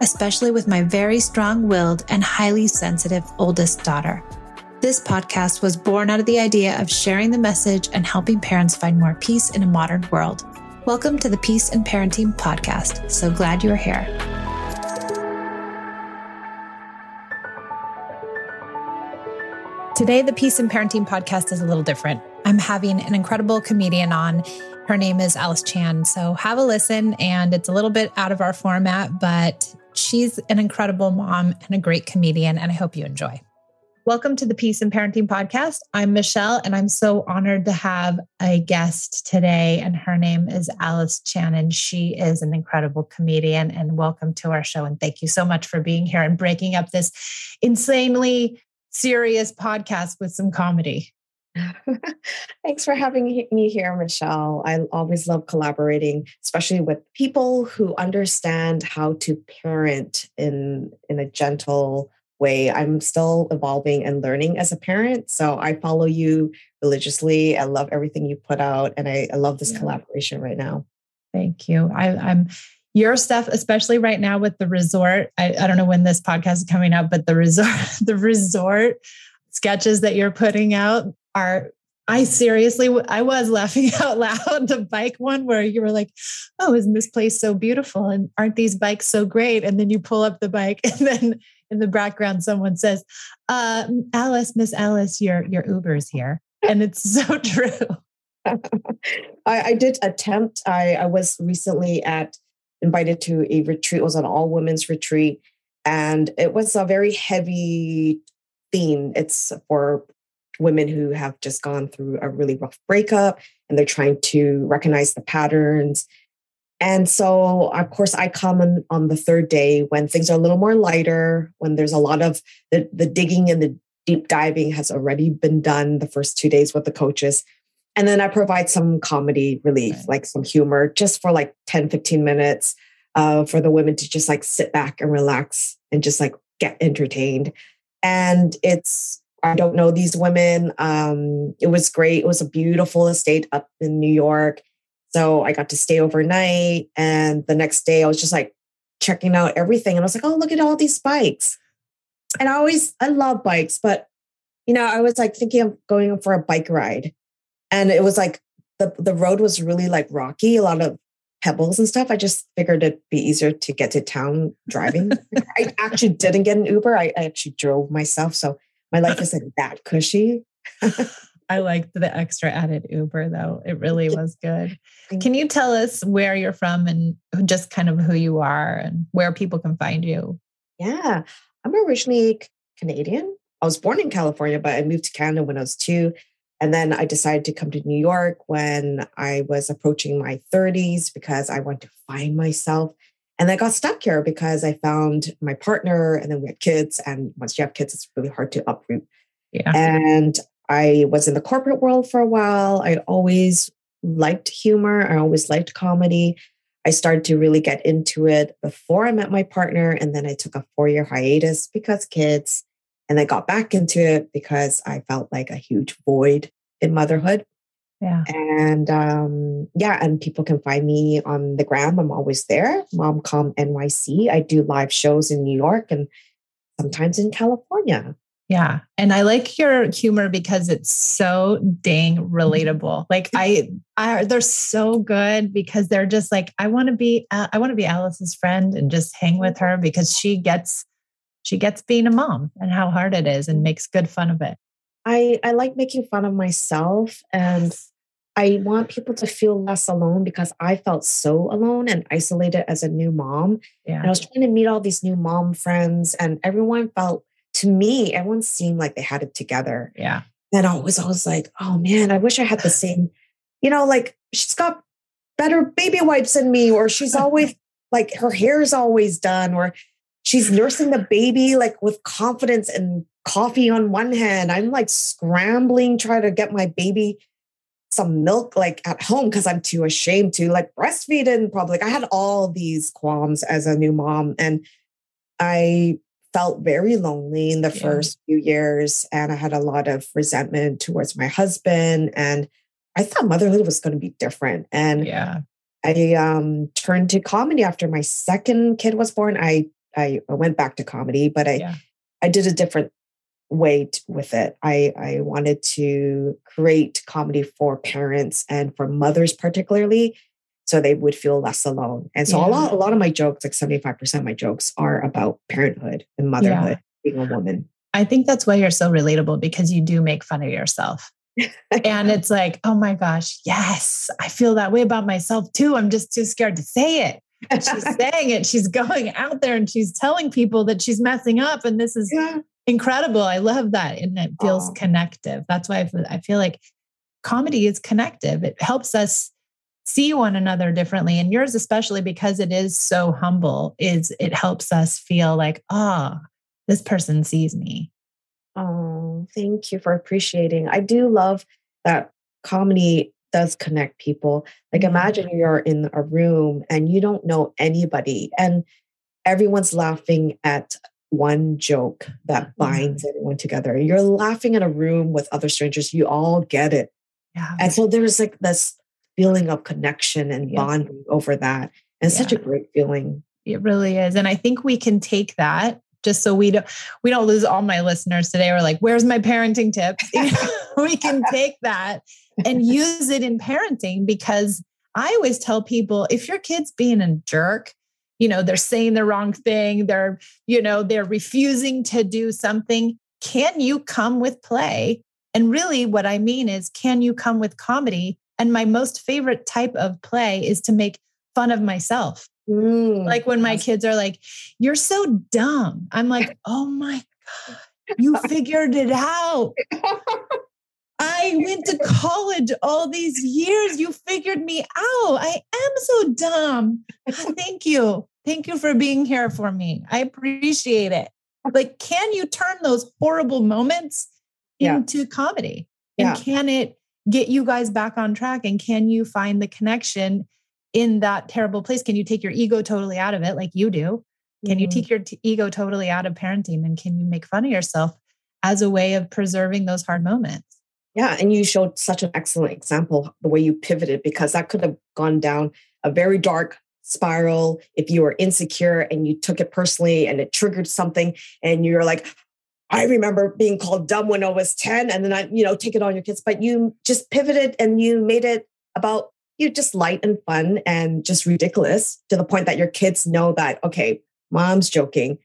especially with my very strong willed and highly sensitive oldest daughter. This podcast was born out of the idea of sharing the message and helping parents find more peace in a modern world. Welcome to the Peace in Parenting Podcast. So glad you're here. Today, the Peace in Parenting Podcast is a little different. I'm having an incredible comedian on. Her name is Alice Chan. So have a listen, and it's a little bit out of our format, but she's an incredible mom and a great comedian, and I hope you enjoy. Welcome to the Peace in Parenting Podcast. I'm Michelle, and I'm so honored to have a guest today. And her name is Alice Chan, and she is an incredible comedian. And welcome to our show. And thank you so much for being here and breaking up this insanely serious podcast with some comedy. Thanks for having me here, Michelle. I always love collaborating, especially with people who understand how to parent in in a gentle way. I'm still evolving and learning as a parent. So I follow you religiously. I love everything you put out. And I, I love this yeah. collaboration right now. Thank you. I, I'm your stuff, especially right now with the resort. I, I don't know when this podcast is coming up, but the resort, the resort sketches that you're putting out are I seriously, I was laughing out loud. The bike one where you were like, "Oh, isn't this place so beautiful? And aren't these bikes so great?" And then you pull up the bike, and then in the background someone says, uh, alice miss alice your your uber's here and it's so true I, I, did attempt I, I was recently at invited to a retreat it was an all women's retreat and it was a very heavy theme it's for women who have just gone through a really rough breakup and they're trying to recognize the patterns and so, of course, I come on, on the third day when things are a little more lighter, when there's a lot of the, the digging and the deep diving has already been done the first two days with the coaches. And then I provide some comedy relief, right. like some humor, just for like 10, 15 minutes uh, for the women to just like sit back and relax and just like get entertained. And it's, I don't know these women. Um, it was great. It was a beautiful estate up in New York so I got to stay overnight. And the next day I was just like checking out everything. And I was like, oh, look at all these bikes. And I always, I love bikes, but you know, I was like thinking of going for a bike ride. And it was like the, the road was really like rocky, a lot of pebbles and stuff. I just figured it'd be easier to get to town driving. I actually didn't get an Uber. I, I actually drove myself. So my life isn't that cushy. I liked the extra added Uber though. It really was good. Can you tell us where you're from and just kind of who you are and where people can find you? Yeah, I'm originally Canadian. I was born in California, but I moved to Canada when I was two. And then I decided to come to New York when I was approaching my 30s because I wanted to find myself. And I got stuck here because I found my partner and then we had kids. And once you have kids, it's really hard to uproot. Yeah. And I was in the corporate world for a while. I always liked humor, I always liked comedy. I started to really get into it before I met my partner. And then I took a four year hiatus because kids. and I got back into it because I felt like a huge void in motherhood. Yeah. And um, yeah, and people can find me on the gram. I'm always there. Momcom NYC. I do live shows in New York and sometimes in California. Yeah. And I like your humor because it's so dang relatable. Like I, I they're so good because they're just like, I want to be, uh, I want to be Alice's friend and just hang with her because she gets, she gets being a mom and how hard it is and makes good fun of it. I, I like making fun of myself and I want people to feel less alone because I felt so alone and isolated as a new mom. Yeah. And I was trying to meet all these new mom friends and everyone felt to me, everyone seemed like they had it together. Yeah. And I was always like, oh man, I wish I had the same, you know, like she's got better baby wipes than me, or she's always like her hair is always done, or she's nursing the baby like with confidence and coffee on one hand. I'm like scrambling, trying to get my baby some milk like at home because I'm too ashamed to like breastfeed in public. I had all these qualms as a new mom. And I felt very lonely in the yeah. first few years and I had a lot of resentment towards my husband and I thought motherhood was going to be different and yeah I um turned to comedy after my second kid was born I I went back to comedy but I yeah. I did a different way t- with it I I wanted to create comedy for parents and for mothers particularly so they would feel less alone. And so yeah. a lot, a lot of my jokes, like 75% of my jokes are about parenthood and motherhood, yeah. being a woman. I think that's why you're so relatable because you do make fun of yourself. and it's like, oh my gosh, yes, I feel that way about myself too. I'm just too scared to say it. she's saying it. She's going out there and she's telling people that she's messing up. And this is yeah. Incredible. I love that. And it feels connective. That's why I feel, I feel like comedy is connective. It helps us see one another differently and yours especially because it is so humble is it helps us feel like ah oh, this person sees me oh thank you for appreciating i do love that comedy does connect people like imagine you're in a room and you don't know anybody and everyone's laughing at one joke that binds mm-hmm. everyone together you're laughing in a room with other strangers you all get it yeah. and so there's like this feeling of connection and bonding over that. And yeah. such a great feeling. It really is. And I think we can take that just so we don't we don't lose all my listeners today We're like where's my parenting tips we can take that and use it in parenting because i always tell people if your kid's being a jerk you know they're saying the wrong thing they're you know they're refusing to do something can you come with play and really what i mean is can you come with comedy and my most favorite type of play is to make fun of myself. Mm, like when my kids are like, You're so dumb. I'm like, Oh my God, you figured it out. I went to college all these years. You figured me out. I am so dumb. Thank you. Thank you for being here for me. I appreciate it. Like, can you turn those horrible moments yeah. into comedy? And yeah. can it get you guys back on track? And can you find the connection in that terrible place? Can you take your ego totally out of it like you do? Can mm-hmm. you take your t- ego totally out of parenting? And can you make fun of yourself as a way of preserving those hard moments? Yeah. And you showed such an excellent example, the way you pivoted, because that could have gone down a very dark spiral if you were insecure and you took it personally and it triggered something and you're like I remember being called dumb when I was 10 and then I, you know, take it on your kids, but you just pivoted and you made it about you just light and fun and just ridiculous to the point that your kids know that, okay, mom's joking.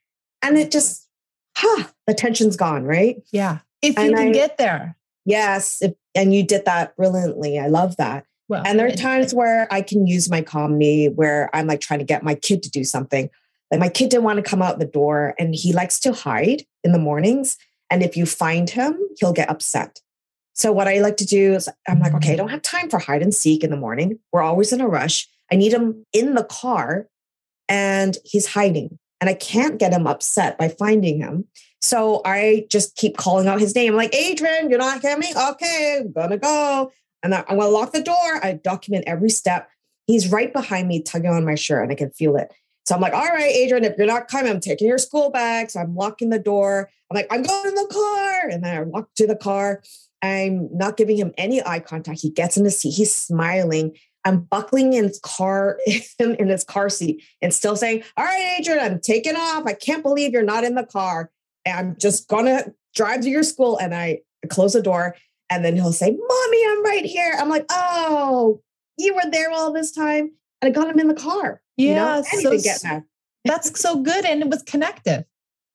And it just, huh, the tension's gone, right? Yeah. If you and can I, get there. Yes. If, and you did that brilliantly. I love that. Well, and there are times where I can use my comedy where I'm like trying to get my kid to do something like my kid didn't want to come out the door and he likes to hide in the mornings. And if you find him, he'll get upset. So what I like to do is I'm like, okay, I don't have time for hide and seek in the morning. We're always in a rush. I need him in the car and he's hiding. And I can't get him upset by finding him. So I just keep calling out his name. I'm like, Adrian, you're not coming? Okay, I'm gonna go. And I'm gonna lock the door. I document every step. He's right behind me, tugging on my shirt, and I can feel it. So I'm like, all right, Adrian, if you're not coming, I'm taking your school bag. So I'm locking the door. I'm like, I'm going in the car. And then I walk to the car. I'm not giving him any eye contact. He gets in the seat. He's smiling. I'm buckling in his car, in his car seat and still saying, all right, Adrian, I'm taking off. I can't believe you're not in the car. I'm just gonna drive to your school. And I close the door. And then he'll say, Mommy, I'm right here. I'm like, oh, you were there all this time. And I got him in the car. Yeah. You know? so get mad. That's so good. And it was connective.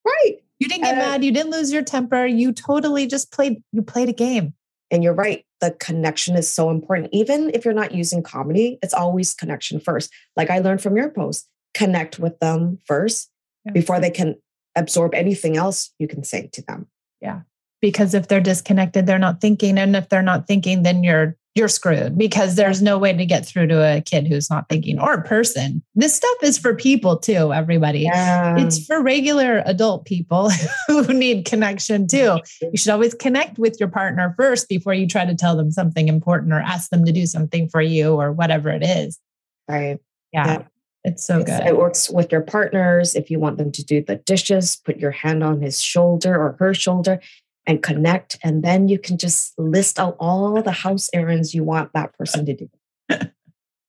Right. You didn't get mad. You didn't lose your temper. You totally just played, you played a game. And you're right. The connection is so important. Even if you're not using comedy, it's always connection first. Like I learned from your post, connect with them first yeah. before they can absorb anything else you can say to them. Yeah. Because if they're disconnected, they're not thinking. And if they're not thinking, then you're you're screwed because there's no way to get through to a kid who's not thinking or a person. This stuff is for people too, everybody. Yeah. It's for regular adult people who need connection too. Mm-hmm. You should always connect with your partner first before you try to tell them something important or ask them to do something for you or whatever it is. Right. Yeah. yeah. It's so good. It works with your partners. If you want them to do the dishes, put your hand on his shoulder or her shoulder and connect. And then you can just list out all the house errands you want that person to do.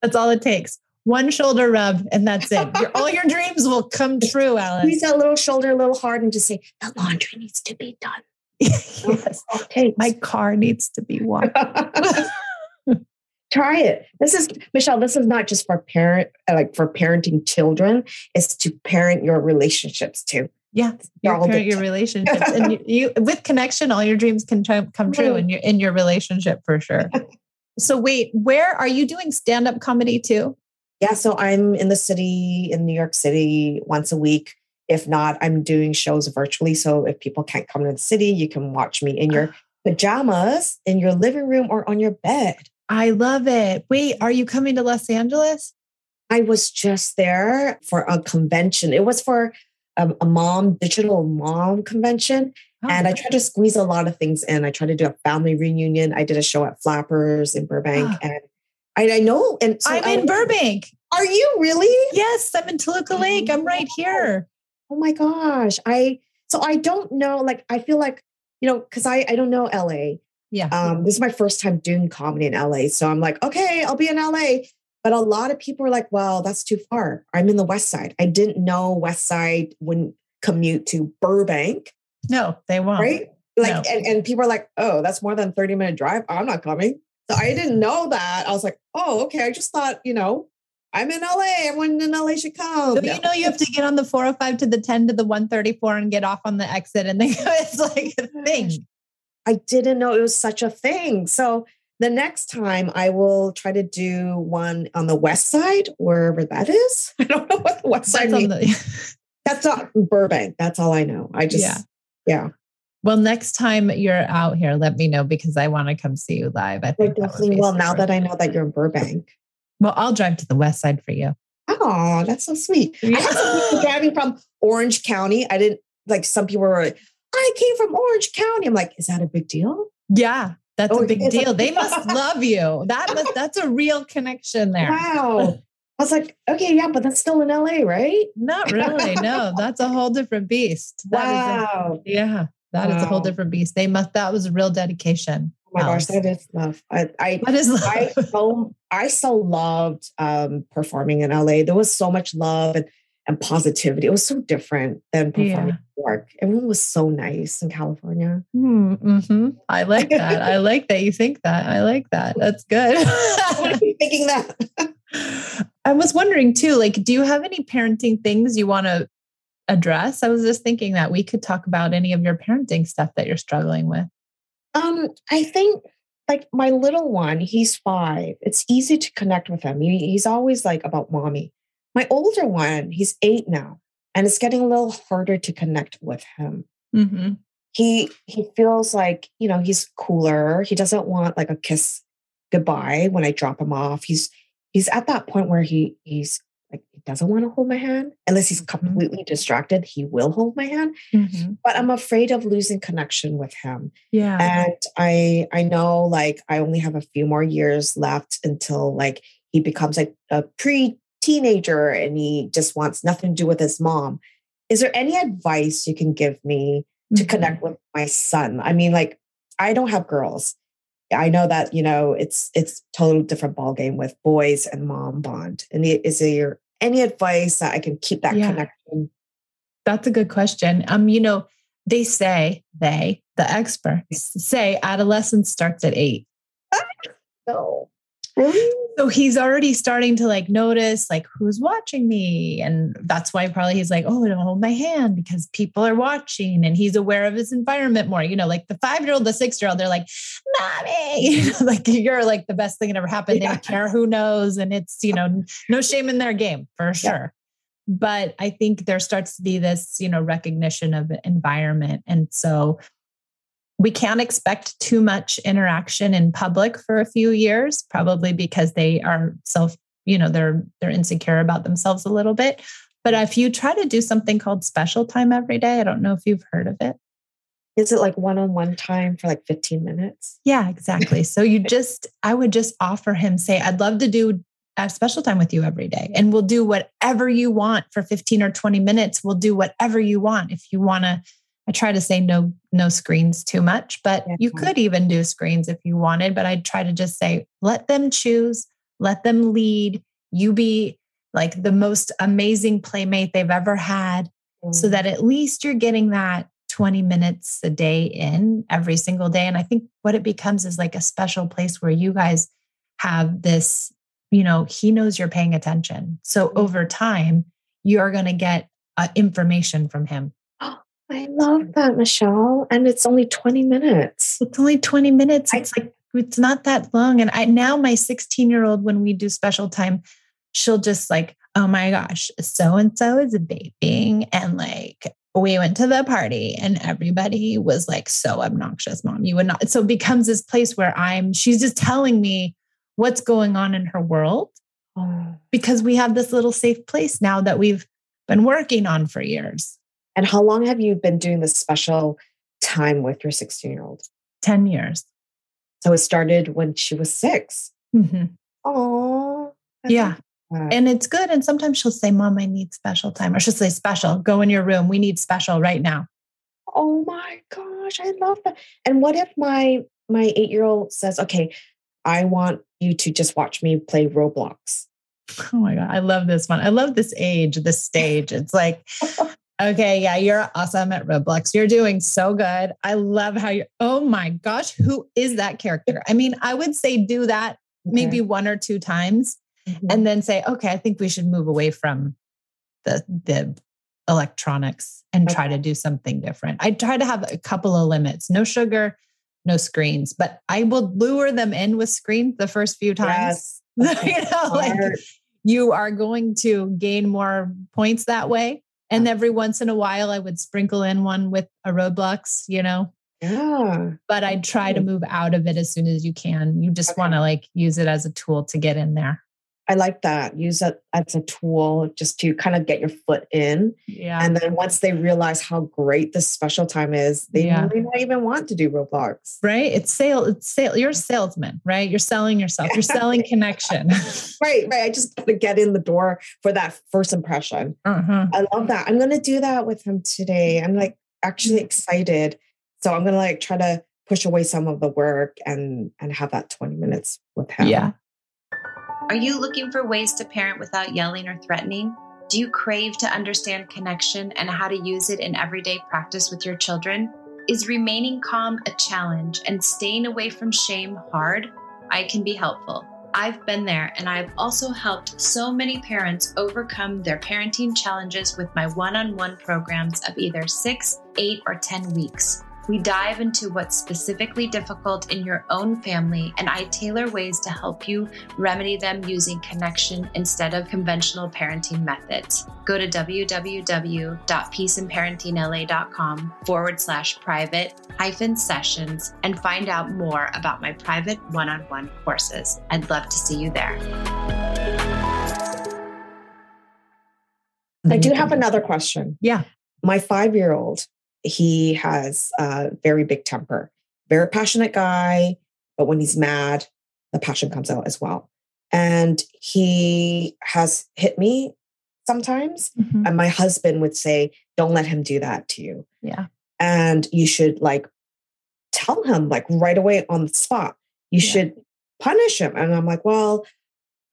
that's all it takes. One shoulder rub, and that's it. Your, all your dreams will come true, Alice. Squeeze that little shoulder a little hard and just say, the laundry needs to be done. yes. My car needs to be washed. Try it. This is Michelle. This is not just for parent, like for parenting children. It's to parent your relationships too. Yeah, your, your relationships and you, you, with connection, all your dreams can come true in your in your relationship for sure. so wait, where are you doing stand up comedy too? Yeah, so I'm in the city in New York City once a week. If not, I'm doing shows virtually. So if people can't come to the city, you can watch me in your pajamas in your living room or on your bed. I love it. Wait, are you coming to Los Angeles? I was just there for a convention. It was for a, a mom, digital mom convention. Oh, and I tried to squeeze a lot of things in. I tried to do a family reunion. I did a show at Flappers in Burbank. Oh. And I, I, know. And so I'm I, in Burbank. Are you really? Yes, I'm in Toluca oh Lake. I'm right here. Oh my gosh. I so I don't know. Like I feel like, you know, because I, I don't know LA. Yeah. Um, this is my first time doing comedy in LA. So I'm like, okay, I'll be in LA. But a lot of people are like, well, that's too far. I'm in the West Side. I didn't know West Side wouldn't commute to Burbank. No, they won't. Right? Like, no. and, and people are like, oh, that's more than 30 minute drive. I'm not coming. So I didn't know that. I was like, oh, okay. I just thought, you know, I'm in LA. Everyone in LA should come. So you know you have to get on the 405 to the 10 to the 134 and get off on the exit. And then it's like a thing. I didn't know it was such a thing. So the next time I will try to do one on the west side, wherever that is. I don't know what the west side means. The- That's not Burbank. That's all I know. I just, yeah. yeah. Well, next time you're out here, let me know because I want to come see you live. I think definitely will. Now that I know that you're in Burbank. Well, I'll drive to the west side for you. Oh, that's so sweet. Yeah. I had some people driving from Orange County. I didn't like some people were like, I came from Orange County. I'm like, is that a big deal? Yeah. That's oh, a big deal. They must love you. That must, that's a real connection there. Wow. I was like, okay, yeah, but that's still in LA, right? Not really. No, that's a whole different beast. That wow. A, yeah, that wow. is a whole different beast. They must. That was a real dedication. Oh my gosh, that is love. I, I that is love. I so I so loved um, performing in LA. There was so much love and and positivity. It was so different than performing yeah. in New York. Everyone was so nice in California. Hmm, mm-hmm. I like that. I like that you think that. I like that. That's good. thinking that. I was wondering too, like, do you have any parenting things you want to address? I was just thinking that we could talk about any of your parenting stuff that you're struggling with. Um, I think like my little one, he's five. It's easy to connect with him. He, he's always like about mommy. My older one, he's eight now, and it's getting a little harder to connect with him. Mm-hmm. He he feels like you know he's cooler. He doesn't want like a kiss goodbye when I drop him off. He's he's at that point where he he's like he doesn't want to hold my hand unless he's mm-hmm. completely distracted he will hold my hand mm-hmm. but i'm afraid of losing connection with him yeah and i i know like i only have a few more years left until like he becomes like a pre teenager and he just wants nothing to do with his mom. Is there any advice you can give me to mm-hmm. connect with my son? I mean, like, I don't have girls. I know that, you know, it's it's totally different ball game with boys and mom bond. And is there any advice that I can keep that yeah. connection? That's a good question. Um, you know, they say, they, the experts say adolescence starts at eight. no. So he's already starting to like notice like who's watching me. And that's why probably he's like, oh, don't hold my hand because people are watching and he's aware of his environment more. You know, like the five year old, the six year old, they're like, mommy, like you're like the best thing that ever happened. Yeah. They don't care who knows. And it's, you know, no shame in their game for sure. Yeah. But I think there starts to be this, you know, recognition of environment. And so we can't expect too much interaction in public for a few years probably because they are self you know they're they're insecure about themselves a little bit. But if you try to do something called special time every day i don't know if you've heard of it. Is it like one-on-one time for like 15 minutes? Yeah exactly. So you just i would just offer him say i'd love to do a special time with you every day. And we'll do whatever you want for 15 or 20 minutes. We'll do whatever you want if you want to I try to say no no screens too much, but yeah. you could even do screens if you wanted, but I'd try to just say let them choose, let them lead, you be like the most amazing playmate they've ever had mm. so that at least you're getting that 20 minutes a day in every single day and I think what it becomes is like a special place where you guys have this you know he knows you're paying attention so mm. over time you are going to get uh, information from him I love that, Michelle. And it's only 20 minutes. It's only 20 minutes. It's like, it's not that long. And I now, my 16 year old, when we do special time, she'll just like, oh my gosh, so and so is vaping. And like, we went to the party and everybody was like so obnoxious, mom. You would not. So it becomes this place where I'm, she's just telling me what's going on in her world oh. because we have this little safe place now that we've been working on for years. And how long have you been doing this special time with your 16 year old? 10 years. So it started when she was 6 mm-hmm. Oh, yeah. And it's good. And sometimes she'll say, Mom, I need special time. Or she'll say, Special, go in your room. We need special right now. Oh my gosh, I love that. And what if my my eight year old says, Okay, I want you to just watch me play Roblox? Oh my God. I love this one. I love this age, this stage. It's like, Okay, yeah, you're awesome at Roblox. You're doing so good. I love how you Oh my gosh, who is that character? I mean, I would say do that maybe one or two times mm-hmm. and then say, "Okay, I think we should move away from the the electronics and okay. try to do something different." I try to have a couple of limits. No sugar, no screens, but I will lure them in with screens the first few times. Yes. you know, like you are going to gain more points that way and every once in a while, I would sprinkle in one with a Roblox, you know? Yeah. But I'd try to move out of it as soon as you can. You just okay. want to like use it as a tool to get in there. I like that. Use it as a tool just to kind of get your foot in. Yeah. And then once they realize how great this special time is, they yeah. may not even want to do Roblox. Right. It's sale. It's sale. You're a salesman, right? You're selling yourself. You're selling connection. right. Right. I just got to get in the door for that first impression. Uh-huh. I love that. I'm going to do that with him today. I'm like actually mm-hmm. excited. So I'm going to like try to push away some of the work and and have that 20 minutes with him. Yeah. Are you looking for ways to parent without yelling or threatening? Do you crave to understand connection and how to use it in everyday practice with your children? Is remaining calm a challenge and staying away from shame hard? I can be helpful. I've been there and I've also helped so many parents overcome their parenting challenges with my one on one programs of either six, eight, or 10 weeks. We dive into what's specifically difficult in your own family, and I tailor ways to help you remedy them using connection instead of conventional parenting methods. Go to www.peaceinparentingla.com forward slash private hyphen sessions and find out more about my private one on one courses. I'd love to see you there. I do have another question. Yeah. My five year old he has a very big temper, very passionate guy, but when he's mad, the passion comes out as well. And he has hit me sometimes. Mm-hmm. And my husband would say, Don't let him do that to you. Yeah. And you should like tell him like right away on the spot. You yeah. should punish him. And I'm like, well,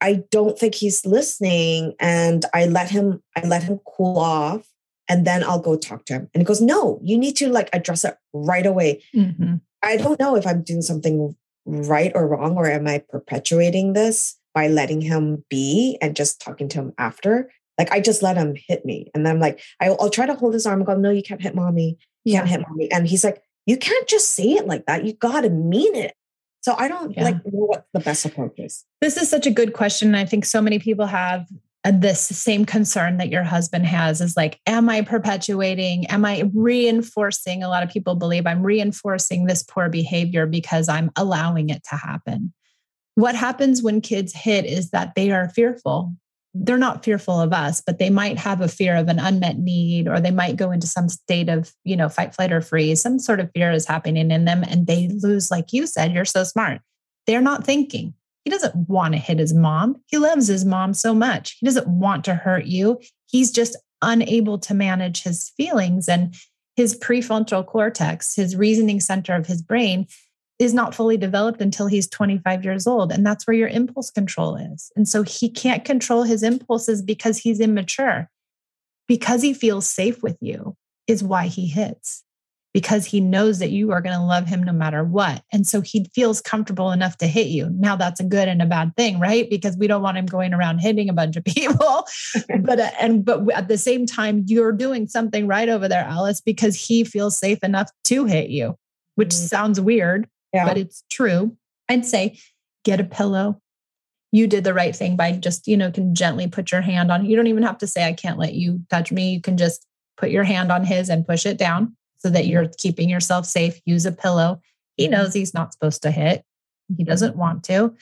I don't think he's listening. And I let him, I let him cool off and then I'll go talk to him. And he goes, no, you need to like address it right away. Mm-hmm. I don't know if I'm doing something right or wrong, or am I perpetuating this by letting him be and just talking to him after? Like I just let him hit me. And then I'm like, I'll, I'll try to hold his arm and go, no, you can't hit mommy. You yeah. can't hit mommy. And he's like, you can't just say it like that. You got to mean it. So I don't yeah. like know what the best approach is. This is such a good question. I think so many people have this same concern that your husband has is like, am I perpetuating? Am I reinforcing? A lot of people believe I'm reinforcing this poor behavior because I'm allowing it to happen. What happens when kids hit is that they are fearful they're not fearful of us, but they might have a fear of an unmet need, or they might go into some state of, you know, fight, flight, or freeze. Some sort of fear is happening in them, and they lose, like you said, you're so smart. They're not thinking. He doesn't want to hit his mom. He loves his mom so much. He doesn't want to hurt you. He's just unable to manage his feelings and his prefrontal cortex, his reasoning center of his brain is not fully developed until he's 25 years old. And that's where your impulse control is. And so he can't control his impulses because he's immature. Because he feels safe with you is why he hits, because he knows that you are going to love him no matter what. And so he feels comfortable enough to hit you. Now, that's a good and a bad thing, right? Because we don't want him going around hitting a bunch of people. but, uh, and, but at the same time, you're doing something right over there, Alice, because he feels safe enough to hit you, which mm-hmm. sounds weird yeah. but it's true. I'd say get a pillow. You did the right thing by just, you know, can gently put your hand on. You don't even have to say, I can't let you touch me. You can just put your hand on his and push it down so that you're keeping yourself safe. Use a pillow. He mm-hmm. knows he's not supposed to hit, he doesn't want to.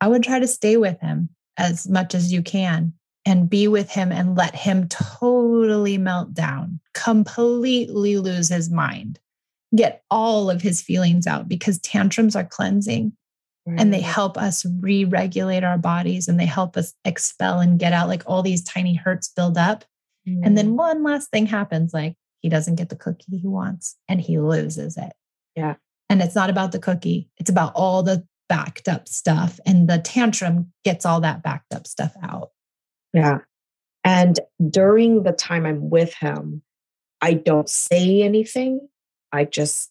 I would try to stay with him as much as you can and be with him and let him totally melt down, completely lose his mind get all of his feelings out because tantrums are cleansing right. and they help us re regulate our bodies and they help us expel and get out like all these tiny hurts build up. Mm. And then mm. one last thing happens like he doesn't get the cookie he wants and he loses it. Yeah. And it's not about the cookie, it's about all the backed up stuff. And the tantrum gets all that backed up stuff out. Yeah. And during the time I'm with him, I don't say anything I just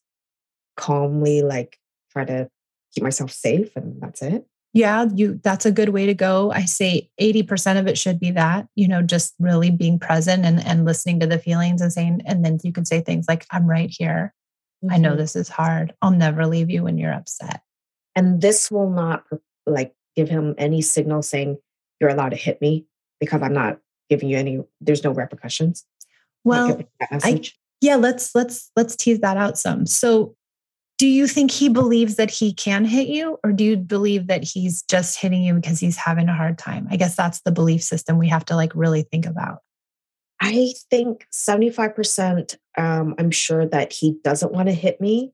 calmly like try to keep myself safe and that's it. Yeah, you that's a good way to go. I say 80% of it should be that, you know, just really being present and and listening to the feelings and saying and then you can say things like I'm right here. Mm-hmm. I know mm-hmm. this is hard. I'll never leave you when you're upset. And this will not like give him any signal saying you're allowed to hit me because I'm not giving you any there's no repercussions. Well, I, yeah, let's let's let's tease that out some. So do you think he believes that he can hit you or do you believe that he's just hitting you because he's having a hard time? I guess that's the belief system we have to like really think about. I think 75% um, I'm sure that he doesn't want to hit me,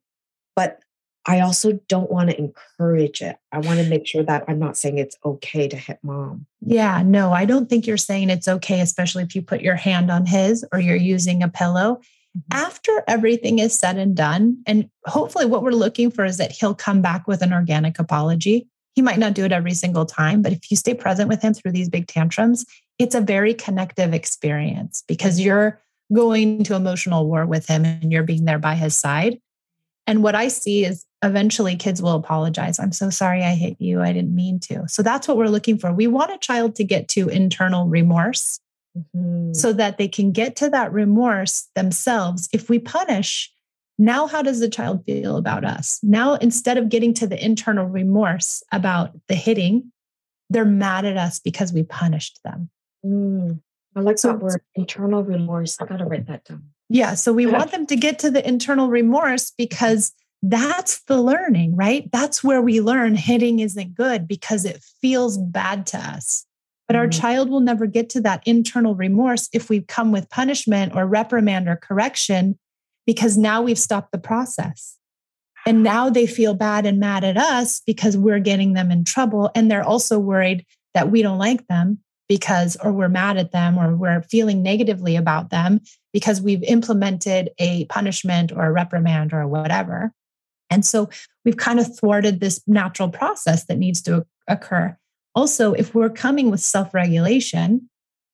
but I also don't want to encourage it. I want to make sure that I'm not saying it's okay to hit mom. Yeah, no, I don't think you're saying it's okay, especially if you put your hand on his or you're using a pillow. Mm-hmm. After everything is said and done, and hopefully what we're looking for is that he'll come back with an organic apology. He might not do it every single time, but if you stay present with him through these big tantrums, it's a very connective experience because you're going to emotional war with him and you're being there by his side. And what I see is eventually kids will apologize. I'm so sorry I hit you. I didn't mean to. So that's what we're looking for. We want a child to get to internal remorse mm-hmm. so that they can get to that remorse themselves. If we punish, now how does the child feel about us? Now, instead of getting to the internal remorse about the hitting, they're mad at us because we punished them. Mm, I like so, that word, internal remorse. I got to write that down. Yeah. So we want them to get to the internal remorse because that's the learning, right? That's where we learn hitting isn't good because it feels bad to us. But our mm-hmm. child will never get to that internal remorse if we come with punishment or reprimand or correction, because now we've stopped the process. And now they feel bad and mad at us because we're getting them in trouble. And they're also worried that we don't like them because, or we're mad at them, or we're feeling negatively about them because we've implemented a punishment or a reprimand or whatever. And so we've kind of thwarted this natural process that needs to occur. Also, if we're coming with self regulation,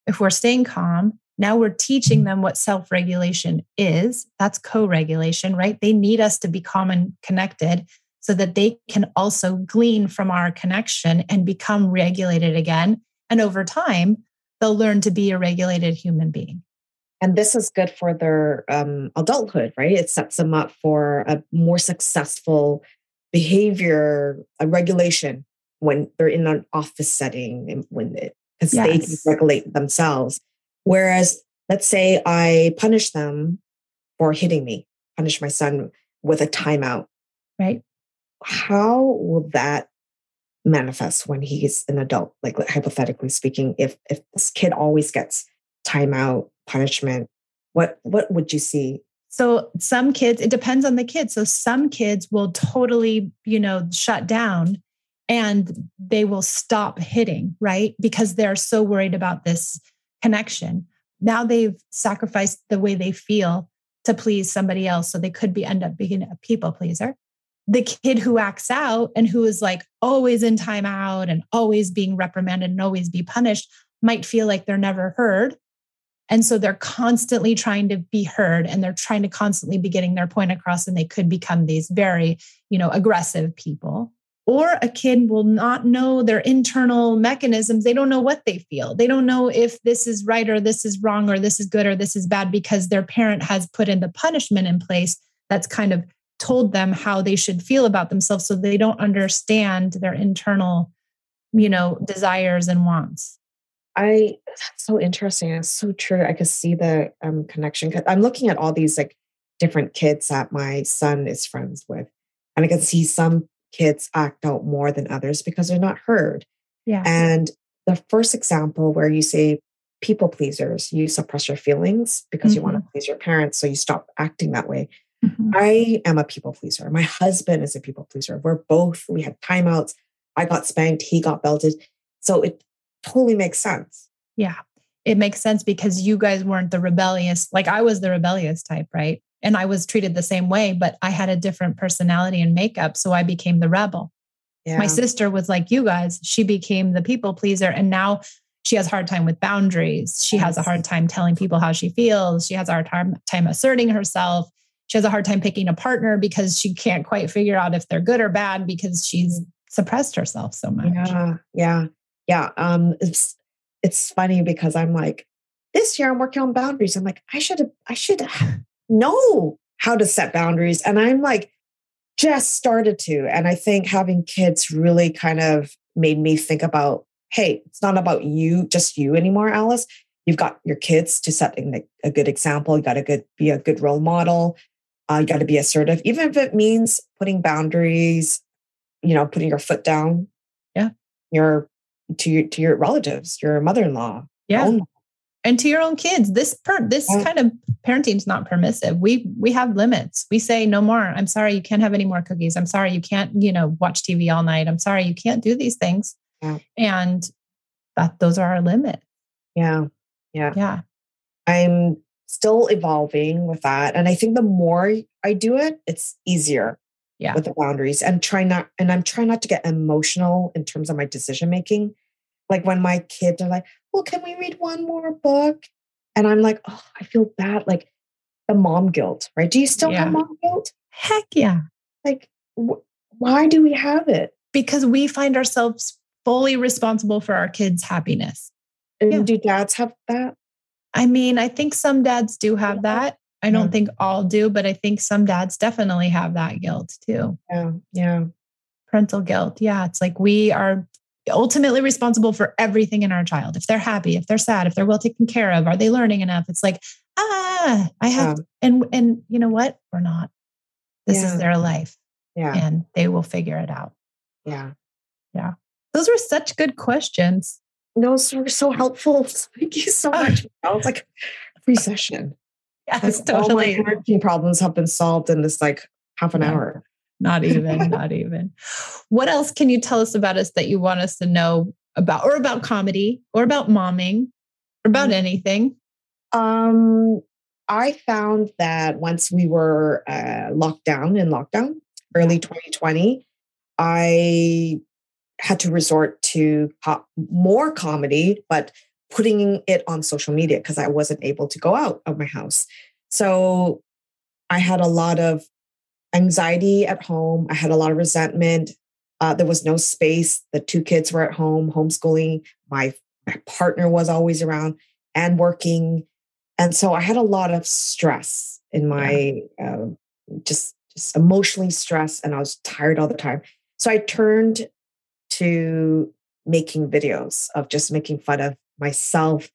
if we're staying calm, now we're teaching them what self regulation is. That's co regulation, right? They need us to be calm and connected so that they can also glean from our connection and become regulated again. And over time, they'll learn to be a regulated human being. And this is good for their um, adulthood, right? It sets them up for a more successful behavior a regulation when they're in an office setting and when because yes. they can regulate themselves Whereas, let's say I punish them for hitting me, punish my son with a timeout. Right. How will that manifest when he's an adult? Like hypothetically speaking, if if this kid always gets timeout, punishment, what what would you see? So some kids, it depends on the kid. So some kids will totally, you know, shut down and they will stop hitting, right? Because they're so worried about this connection. Now they've sacrificed the way they feel to please somebody else. So they could be end up being a people pleaser. The kid who acts out and who is like always in timeout and always being reprimanded and always be punished might feel like they're never heard. And so they're constantly trying to be heard and they're trying to constantly be getting their point across and they could become these very, you know, aggressive people or a kid will not know their internal mechanisms. They don't know what they feel. They don't know if this is right or this is wrong or this is good or this is bad because their parent has put in the punishment in place that's kind of told them how they should feel about themselves. So they don't understand their internal, you know, desires and wants. I that's so interesting. It's so true. I could see the um, connection. I'm looking at all these like different kids that my son is friends with, and I can see some kids act out more than others because they're not heard. Yeah. And the first example where you say people pleasers, you suppress your feelings because mm-hmm. you want to please your parents, so you stop acting that way. Mm-hmm. I am a people pleaser. My husband is a people pleaser. We're both, we had timeouts. I got spanked, he got belted. So it totally makes sense. Yeah. It makes sense because you guys weren't the rebellious, like I was the rebellious type, right? And I was treated the same way, but I had a different personality and makeup. So I became the rebel. Yeah. My sister was like you guys. She became the people pleaser. And now she has a hard time with boundaries. She yes. has a hard time telling people how she feels. She has a hard time, time asserting herself. She has a hard time picking a partner because she can't quite figure out if they're good or bad because she's suppressed herself so much. Yeah. Yeah. Yeah. Um, it's it's funny because I'm like, this year I'm working on boundaries. I'm like, I should have, I should have know how to set boundaries. And I'm like, just started to. And I think having kids really kind of made me think about hey, it's not about you, just you anymore, Alice. You've got your kids to set a good example. You got to good, be a good role model. Uh, you got to be assertive, even if it means putting boundaries, you know, putting your foot down. Yeah. Your to your to your relatives, your mother-in-law. Yeah and to your own kids this per this kind of parenting is not permissive. We we have limits. We say no more. I'm sorry you can't have any more cookies. I'm sorry you can't you know watch tv all night. I'm sorry you can't do these things. Yeah. and that those are our limits. Yeah. Yeah. Yeah. I'm still evolving with that. And i think the more i do it it's easier yeah. with the boundaries and try not and i'm trying not to get emotional in terms of my decision making like when my kids are like, well, can we read one more book? And I'm like, oh, I feel bad. Like the mom guilt, right? Do you still yeah. have mom guilt? Heck yeah. Like, wh- why do we have it? Because we find ourselves fully responsible for our kids' happiness. And yeah. do dads have that? I mean, I think some dads do have that. I don't yeah. think all do, but I think some dads definitely have that guilt too. Yeah. Yeah. Parental guilt. Yeah. It's like we are ultimately responsible for everything in our child. If they're happy, if they're sad, if they're well taken care of, are they learning enough? It's like, ah, I have, yeah. and and you know what? We're not. This yeah. is their life. Yeah. And they will figure it out. Yeah. Yeah. Those were such good questions. Those were so helpful. Thank you so much. It's like a free session. Yes, like totally. All my parenting problems have been solved in this like half an yeah. hour. Not even, not even. What else can you tell us about us that you want us to know about, or about comedy, or about momming, or about mm-hmm. anything? Um, I found that once we were uh, locked down in lockdown, early 2020, I had to resort to more comedy, but putting it on social media because I wasn't able to go out of my house. So I had a lot of anxiety at home. I had a lot of resentment. Uh, there was no space. The two kids were at home, homeschooling. My, my partner was always around and working. And so I had a lot of stress in my yeah. uh, just, just emotionally stressed, and I was tired all the time. So I turned to making videos of just making fun of myself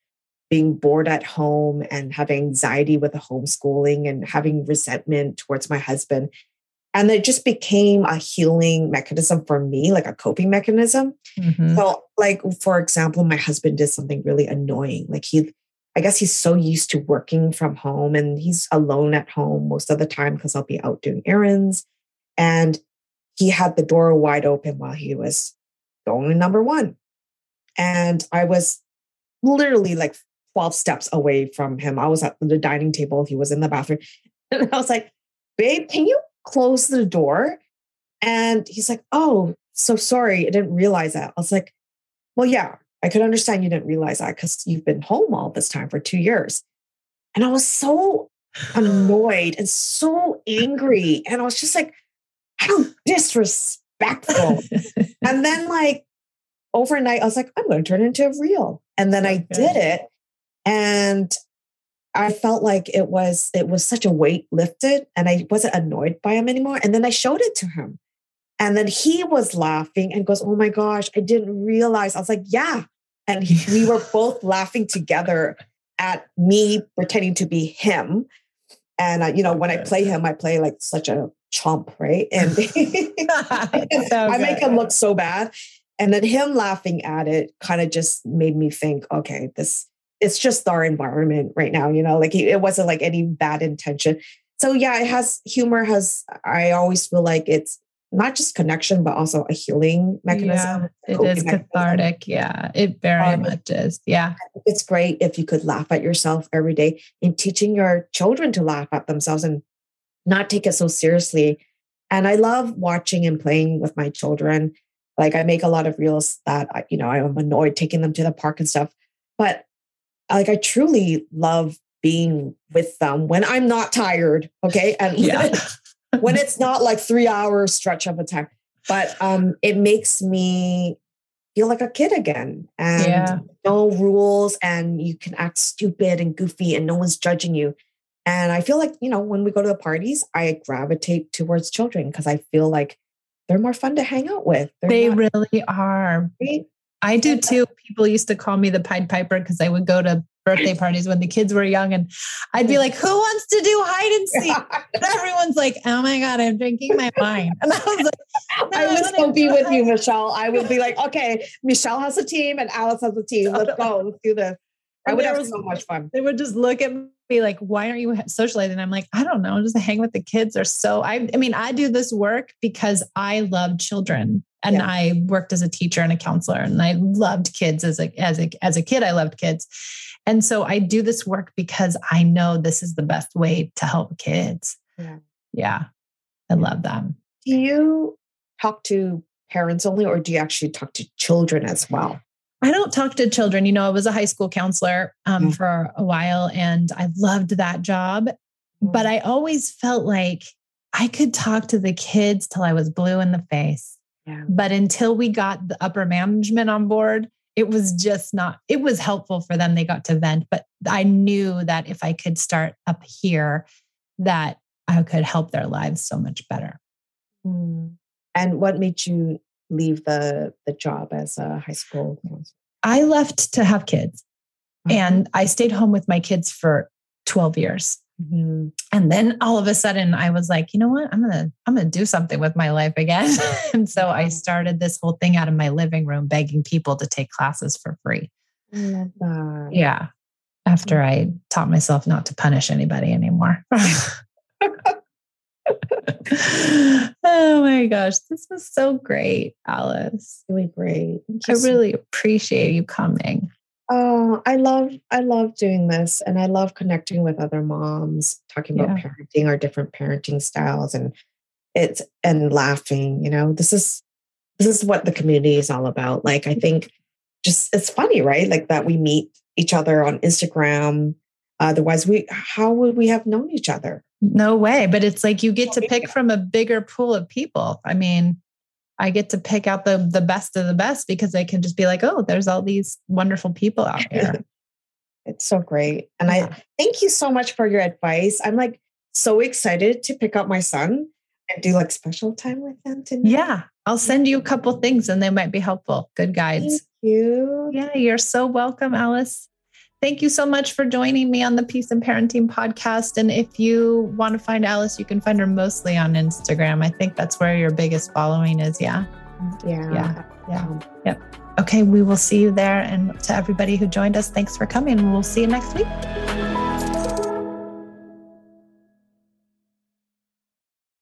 being bored at home and having anxiety with the homeschooling and having resentment towards my husband. And it just became a healing mechanism for me, like a coping mechanism. Mm-hmm. So, like, for example, my husband did something really annoying. Like, he, I guess he's so used to working from home and he's alone at home most of the time because I'll be out doing errands. And he had the door wide open while he was going to number one. And I was literally like 12 steps away from him. I was at the dining table, he was in the bathroom. And I was like, babe, can you close the door? And he's like, oh, so sorry. I didn't realize that. I was like, well, yeah, I could understand you didn't realize that because you've been home all this time for two years. And I was so annoyed and so angry. And I was just like, how disrespectful. and then, like, overnight, I was like, I'm going to turn into a reel. And then I did it. And I felt like it was it was such a weight lifted and I wasn't annoyed by him anymore. And then I showed it to him. And then he was laughing and goes, Oh my gosh, I didn't realize. I was like, Yeah. And he, we were both laughing together at me pretending to be him. And, uh, you know, when I play him, I play like such a chump, right? And I make him look so bad. And then him laughing at it kind of just made me think, okay, this it's just our environment right now, you know, like it wasn't like any bad intention. So yeah, it has humor has I always feel like it's not just connection, but also a healing mechanism. Yeah, it is mechanism. cathartic. Yeah, it very um, much is. Yeah. It's great if you could laugh at yourself every day and teaching your children to laugh at themselves and not take it so seriously. And I love watching and playing with my children. Like I make a lot of reels that I, you know, I'm annoyed taking them to the park and stuff. But like I truly love being with them when I'm not tired. Okay. And yeah. when it's not like three hours stretch of a time. But um it makes me feel like a kid again. And yeah. no rules and you can act stupid and goofy and no one's judging you. And I feel like, you know, when we go to the parties, I gravitate towards children because I feel like they're more fun to hang out with. They're they not, really are. Right? I do too. People used to call me the Pied Piper because I would go to birthday parties when the kids were young and I'd be like, who wants to do hide and seek? And everyone's like, oh my God, I'm drinking my wine. And I was like, no, I would still be with you, Michelle. I would be like, okay, Michelle has a team and Alice has a team. Let's go. Let's do this. I would have was, so much fun. They would just look at me like, why aren't you socializing? I'm like, I don't know, just hang with the kids. They're so I I mean, I do this work because I love children and yeah. I worked as a teacher and a counselor and I loved kids as a as a as a kid. I loved kids. And so I do this work because I know this is the best way to help kids. Yeah. Yeah. I love them. Do you talk to parents only or do you actually talk to children as well? I don't talk to children. You know, I was a high school counselor um, mm. for a while and I loved that job. Mm. But I always felt like I could talk to the kids till I was blue in the face. Yeah. But until we got the upper management on board, it was just not, it was helpful for them. They got to vent. But I knew that if I could start up here, that I could help their lives so much better. Mm. And what made you leave the the job as a high school counselor? I left to have kids. Mm-hmm. And I stayed home with my kids for 12 years. Mm-hmm. And then all of a sudden I was like, you know what? I'm going to I'm going to do something with my life again. and so I started this whole thing out of my living room begging people to take classes for free. Yeah. After I taught myself not to punish anybody anymore. oh my gosh, this was so great, Alice. Really great. I really appreciate you coming. Oh, I love I love doing this and I love connecting with other moms, talking about yeah. parenting, our different parenting styles and it's and laughing, you know. This is this is what the community is all about. Like I think just it's funny, right? Like that we meet each other on Instagram. Otherwise, we how would we have known each other? No way. But it's like you get to pick from a bigger pool of people. I mean, I get to pick out the the best of the best because I can just be like, oh, there's all these wonderful people out there. it's so great. And yeah. I thank you so much for your advice. I'm like so excited to pick up my son and do like special time with him tonight. Yeah. I'll send you a couple things and they might be helpful. Good guides. Thank you. Yeah, you're so welcome, Alice. Thank you so much for joining me on the Peace in Parenting podcast. And if you want to find Alice, you can find her mostly on Instagram. I think that's where your biggest following is. Yeah. Yeah. Yeah. Yeah. Um, yep. Okay. We will see you there. And to everybody who joined us, thanks for coming. We'll see you next week.